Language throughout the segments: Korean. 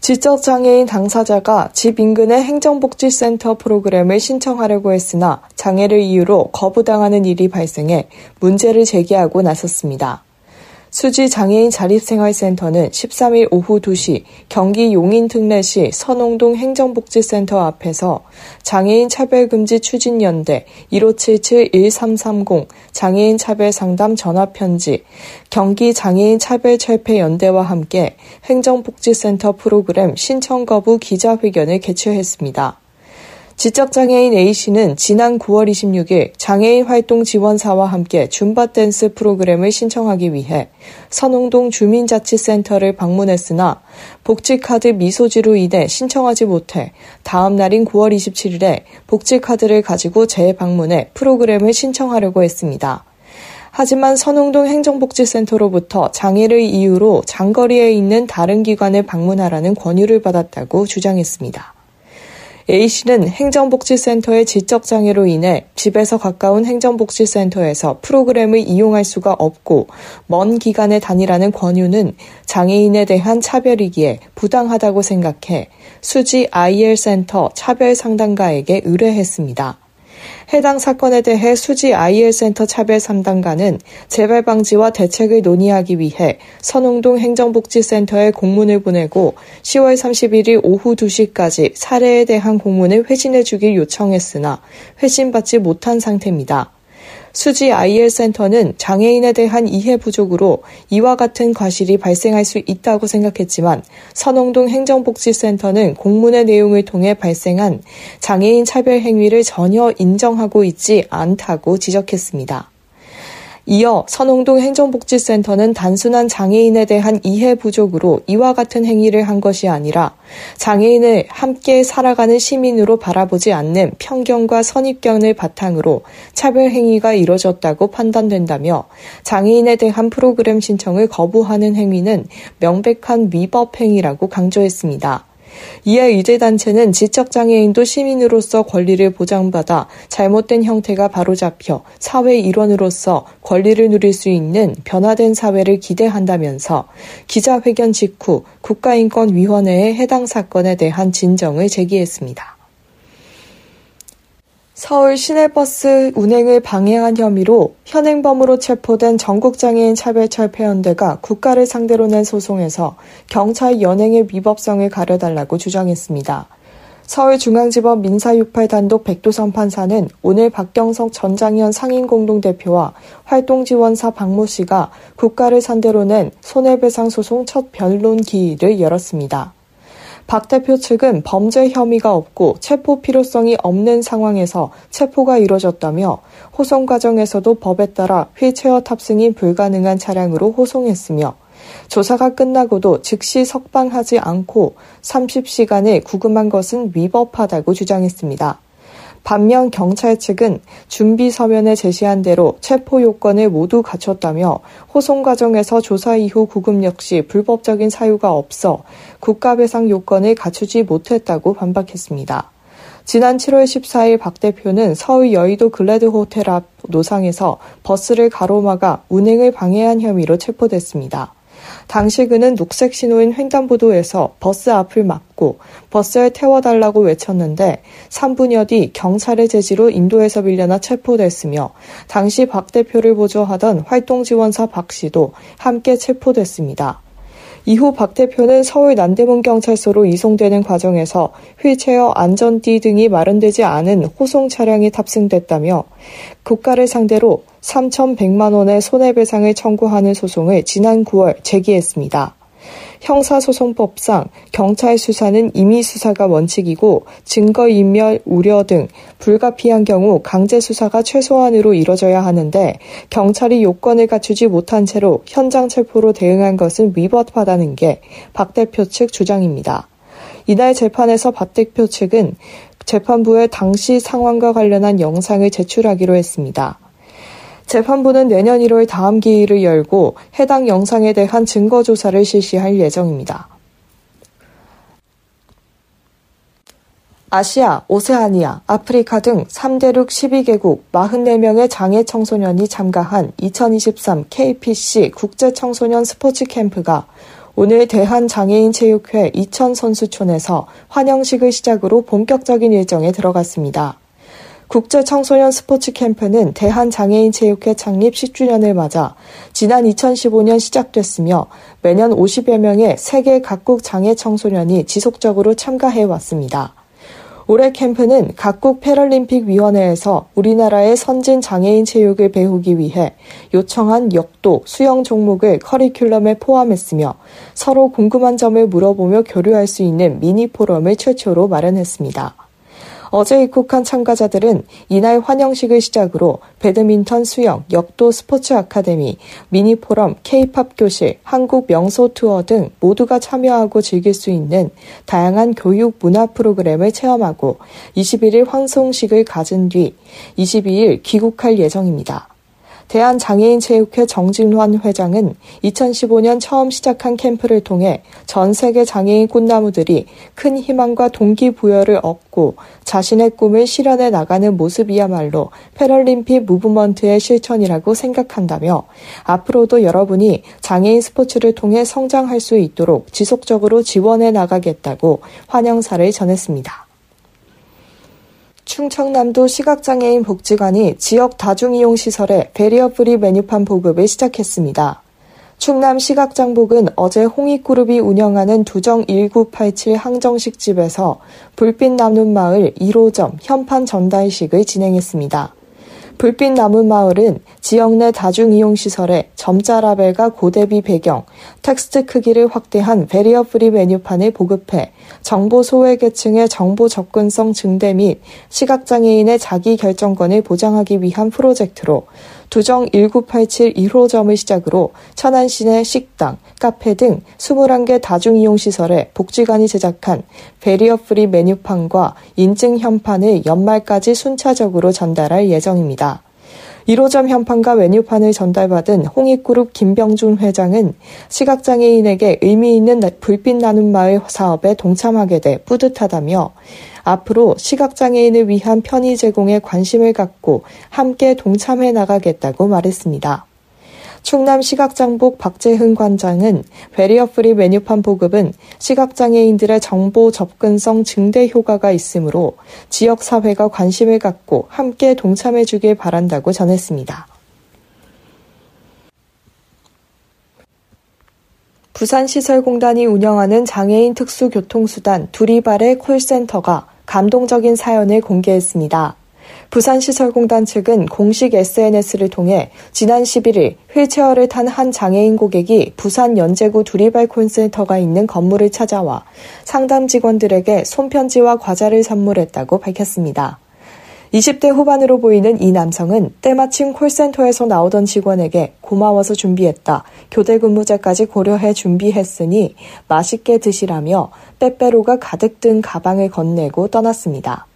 지적장애인 당사자가 집 인근의 행정복지센터 프로그램을 신청하려고 했으나 장애를 이유로 거부당하는 일이 발생해 문제를 제기하고 나섰습니다. 수지 장애인 자립생활센터는 13일 오후 2시 경기 용인특례시 선홍동 행정복지센터 앞에서 장애인 차별금지 추진연대 1577-1330 장애인 차별 상담 전화편지 경기 장애인 차별 철폐연대와 함께 행정복지센터 프로그램 신청 거부 기자회견을 개최했습니다. 지적장애인 A씨는 지난 9월 26일 장애인 활동 지원사와 함께 줌바 댄스 프로그램을 신청하기 위해 선홍동 주민자치센터를 방문했으나 복지카드 미소지로 인해 신청하지 못해 다음 날인 9월 27일에 복지카드를 가지고 재방문해 프로그램을 신청하려고 했습니다. 하지만 선홍동 행정복지센터로부터 장애를 이유로 장거리에 있는 다른 기관을 방문하라는 권유를 받았다고 주장했습니다. A씨는 행정복지센터의 지적장애로 인해 집에서 가까운 행정복지센터에서 프로그램을 이용할 수가 없고 먼 기간에 다니라는 권유는 장애인에 대한 차별이기에 부당하다고 생각해 수지 IL센터 차별상담가에게 의뢰했습니다. 해당 사건에 대해 수지 IL센터 차별 3단가는 재발 방지와 대책을 논의하기 위해 선홍동 행정복지센터에 공문을 보내고 10월 31일 오후 2시까지 사례에 대한 공문을 회신해 주길 요청했으나 회신받지 못한 상태입니다. 수지 IL 센터는 장애인에 대한 이해 부족으로 이와 같은 과실이 발생할 수 있다고 생각했지만 선홍동 행정복지센터는 공문의 내용을 통해 발생한 장애인 차별 행위를 전혀 인정하고 있지 않다고 지적했습니다. 이어 선홍동 행정복지센터는 단순한 장애인에 대한 이해 부족으로 이와 같은 행위를 한 것이 아니라 장애인을 함께 살아가는 시민으로 바라보지 않는 편견과 선입견을 바탕으로 차별 행위가 이뤄졌다고 판단된다며 장애인에 대한 프로그램 신청을 거부하는 행위는 명백한 위법 행위라고 강조했습니다. 이에 의제단체는 지적장애인도 시민으로서 권리를 보장받아 잘못된 형태가 바로잡혀 사회 일원으로서 권리를 누릴 수 있는 변화된 사회를 기대한다면서 기자회견 직후 국가인권위원회에 해당 사건에 대한 진정을 제기했습니다. 서울 시내버스 운행을 방해한 혐의로 현행범으로 체포된 전국장애인 차별철폐연대가 국가를 상대로 낸 소송에서 경찰 연행의 위법성을 가려달라고 주장했습니다. 서울중앙지법 민사 68 단독 백도선 판사는 오늘 박경석 전 장현 상임공동대표와 활동지원사 박모 씨가 국가를 상대로 낸 손해배상 소송 첫 변론 기일을 열었습니다. 박 대표 측은 범죄 혐의가 없고 체포 필요성이 없는 상황에서 체포가 이뤄졌다며 호송 과정에서도 법에 따라 휠체어 탑승이 불가능한 차량으로 호송했으며 조사가 끝나고도 즉시 석방하지 않고 30시간을 구금한 것은 위법하다고 주장했습니다. 반면 경찰 측은 준비 서면에 제시한 대로 체포 요건을 모두 갖췄다며 호송 과정에서 조사 이후 구금 역시 불법적인 사유가 없어 국가배상 요건을 갖추지 못했다고 반박했습니다. 지난 7월 14일 박 대표는 서울 여의도 글래드 호텔 앞 노상에서 버스를 가로막아 운행을 방해한 혐의로 체포됐습니다. 당시 그는 녹색 신호인 횡단보도에서 버스 앞을 막고 버스에 태워달라고 외쳤는데 3분여 뒤 경찰의 제지로 인도에서 밀려나 체포됐으며 당시 박 대표를 보조하던 활동지원사 박 씨도 함께 체포됐습니다. 이후 박 대표는 서울 남대문 경찰서로 이송되는 과정에서 휠체어 안전띠 등이 마련되지 않은 호송 차량이 탑승됐다며 국가를 상대로 3,100만 원의 손해배상을 청구하는 소송을 지난 9월 제기했습니다. 형사소송법상 경찰 수사는 임의 수사가 원칙이고 증거인멸 우려 등 불가피한 경우 강제 수사가 최소한으로 이뤄져야 하는데 경찰이 요건을 갖추지 못한 채로 현장 체포로 대응한 것은 위법하다는 게 박 대표 측 주장입니다. 이날 재판에서 박 대표 측은 재판부에 당시 상황과 관련한 영상을 제출하기로 했습니다. 재판부는 내년 1월 다음 기일을 열고 해당 영상에 대한 증거 조사를 실시할 예정입니다. 아시아, 오세아니아, 아프리카 등 3대륙 12개국 44명의 장애 청소년이 참가한 2023 KPC 국제 청소년 스포츠 캠프가 오늘 대한장애인체육회 이천선수촌에서 환영식을 시작으로 본격적인 일정에 들어갔습니다. 국제 청소년 스포츠 캠프는 대한장애인체육회 창립 10주년을 맞아 지난 2015년 시작됐으며 매년 50여 명의 세계 각국 장애 청소년이 지속적으로 참가해 왔습니다. 올해 캠프는 각국 패럴림픽 위원회에서 우리나라의 선진 장애인 체육을 배우기 위해 요청한 역도, 수영 종목을 커리큘럼에 포함했으며 서로 궁금한 점을 물어보며 교류할 수 있는 미니 포럼을 최초로 마련했습니다. 어제 입국한 참가자들은 이날 환영식을 시작으로 배드민턴 수영, 역도 스포츠 아카데미, 미니 포럼, 케이팝 교실, 한국 명소 투어 등 모두가 참여하고 즐길 수 있는 다양한 교육 문화 프로그램을 체험하고 21일 환송식을 가진 뒤 22일 귀국할 예정입니다. 대한장애인체육회 정진환 회장은 2015년 처음 시작한 캠프를 통해 전 세계 장애인 꽃나무들이 큰 희망과 동기부여를 얻고 자신의 꿈을 실현해 나가는 모습이야말로 패럴림픽 무브먼트의 실천이라고 생각한다며 앞으로도 여러분이 장애인 스포츠를 통해 성장할 수 있도록 지속적으로 지원해 나가겠다고 환영사를 전했습니다. 충청남도 시각장애인 복지관이 지역 다중이용시설에 베리어프리 메뉴판 보급을 시작했습니다. 충남 시각장복은 어제 홍익그룹이 운영하는 두정 1987 항정식집에서 불빛 나눔 마을 1호점 현판 전달식을 진행했습니다. 불빛 나무 마을은 지역 내 다중이용시설에 점자 라벨과 고대비 배경, 텍스트 크기를 확대한 barrier free 메뉴판을 보급해 정보 소외계층의 정보 접근성 증대 및 시각장애인의 자기 결정권을 보장하기 위한 프로젝트로 두정 1987 1호점을 시작으로 천안 시 내 식당, 카페 등 21개 다중이용시설에 복지관이 제작한 barrier free 메뉴판과 인증 현판을 연말까지 순차적으로 전달할 예정입니다. 1호점 현판과 메뉴판을 전달받은 홍익그룹 김병준 회장은 시각장애인에게 의미 있는 불빛 나눔 마을 사업에 동참하게 돼 뿌듯하다며 앞으로 시각장애인을 위한 편의 제공에 관심을 갖고 함께 동참해 나가겠다고 말했습니다. 충남 시각장복 박재흥 관장은 베리어프리 메뉴판 보급은 시각장애인들의 정보 접근성 증대 효과가 있으므로 지역 사회가 관심을 갖고 함께 동참해 주길 바란다고 전했습니다. 부산시설공단이 운영하는 장애인 특수교통수단 두리발의 콜센터가 감동적인 사연을 공개했습니다. 부산시설공단 측은 공식 SNS를 통해 지난 11일 휠체어를 탄 한 장애인 고객이 부산 연제구 두리발 콘센터가 있는 건물을 찾아와 상담 직원들에게 손편지와 과자를 선물했다고 밝혔습니다. 20대 후반으로 보이는 이 남성은 때마침 콜센터에서 나오던 직원에게 고마워서 준비했다. 교대 근무제까지 고려해 준비했으니 맛있게 드시라며 빼빼로가 가득 든 가방을 건네고 떠났습니다.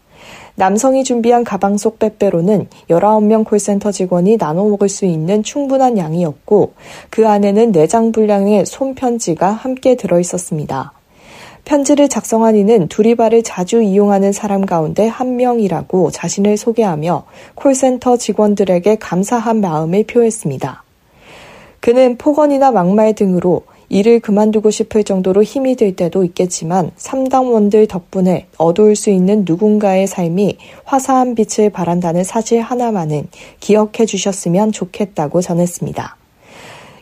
남성이 준비한 가방 속 빼빼로는 19명 콜센터 직원이 나눠 먹을 수 있는 충분한 양이었고 그 안에는 내장 분량의 손편지가 함께 들어 있었습니다. 편지를 작성한 이는 두리발을 자주 이용하는 사람 가운데 한 명이라고 자신을 소개하며 콜센터 직원들에게 감사한 마음을 표했습니다. 그는 폭언이나 막말 등으로 일을 그만두고 싶을 정도로 힘이 들 때도 있겠지만 삼당원들 덕분에 어두울 수 있는 누군가의 삶이 화사한 빛을 바란다는 사실 하나만은 기억해 주셨으면 좋겠다고 전했습니다.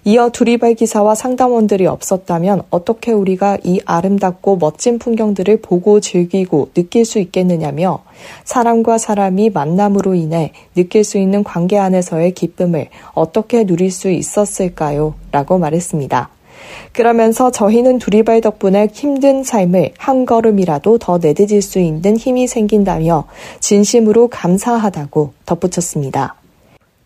이어 두리발 기사와 상담원들이 없었다면 어떻게 우리가 이 아름답고 멋진 풍경들을 보고 즐기고 느낄 수 있겠느냐며 사람과 사람이 만남으로 인해 느낄 수 있는 관계 안에서의 기쁨을 어떻게 누릴 수 있었을까요? 라고 말했습니다. 그러면서 저희는 두리발 덕분에 힘든 삶을 한 걸음이라도 더 내딛을 수 있는 힘이 생긴다며 진심으로 감사하다고 덧붙였습니다.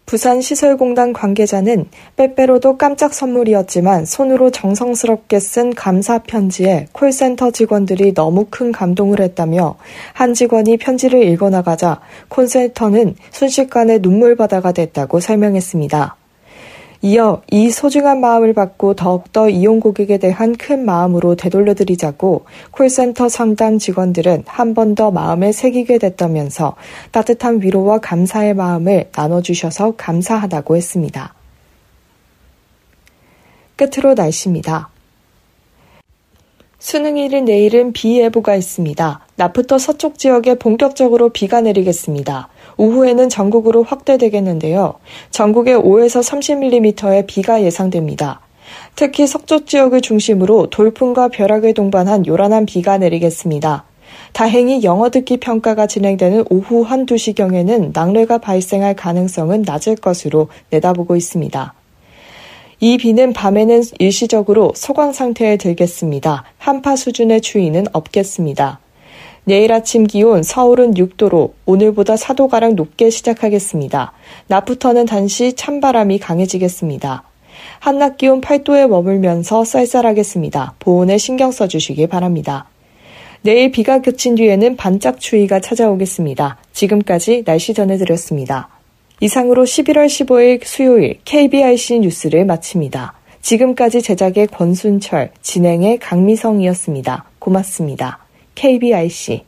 부산시설공단 관계자는 빼빼로도 깜짝 선물이었지만 손으로 정성스럽게 쓴 감사 편지에 콜센터 직원들이 너무 큰 감동을 했다며 한 직원이 편지를 읽어나가자 콜센터는 순식간에 눈물바다가 됐다고 설명했습니다. 이어 이 소중한 마음을 받고 더욱더 이용 고객에 대한 큰 마음으로 되돌려드리자고 콜센터 상담 직원들은 한 번 더 마음에 새기게 됐다면서 따뜻한 위로와 감사의 마음을 나눠주셔서 감사하다고 했습니다. 끝으로 날씨입니다. 수능일인 내일은 비 예보가 있습니다. 낮부터 서쪽 지역에 본격적으로 비가 내리겠습니다. 오후에는 전국으로 확대되겠는데요. 전국에 5에서 30mm의 비가 예상됩니다. 특히 석조 지역을 중심으로 돌풍과 벼락을 동반한 요란한 비가 내리겠습니다. 다행히 영어 듣기 평가가 진행되는 오후 한두 시경에는 낙뢰가 발생할 가능성은 낮을 것으로 내다보고 있습니다. 이 비는 밤에는 일시적으로 소강 상태에 들겠습니다. 한파 수준의 추위는 없겠습니다. 내일 아침 기온 서울은 6도로 오늘보다 4도가량 높게 시작하겠습니다. 낮부터는 단시 찬바람이 강해지겠습니다. 한낮 기온 8도에 머물면서 쌀쌀하겠습니다. 보온에 신경 써주시기 바랍니다. 내일 비가 그친 뒤에는 반짝 추위가 찾아오겠습니다. 지금까지 날씨 전해드렸습니다. 이상으로 11월 15일 수요일 KBIC 뉴스를 마칩니다. 지금까지 제작의 권순철, 진행의 강미성이었습니다. 고맙습니다. KBIC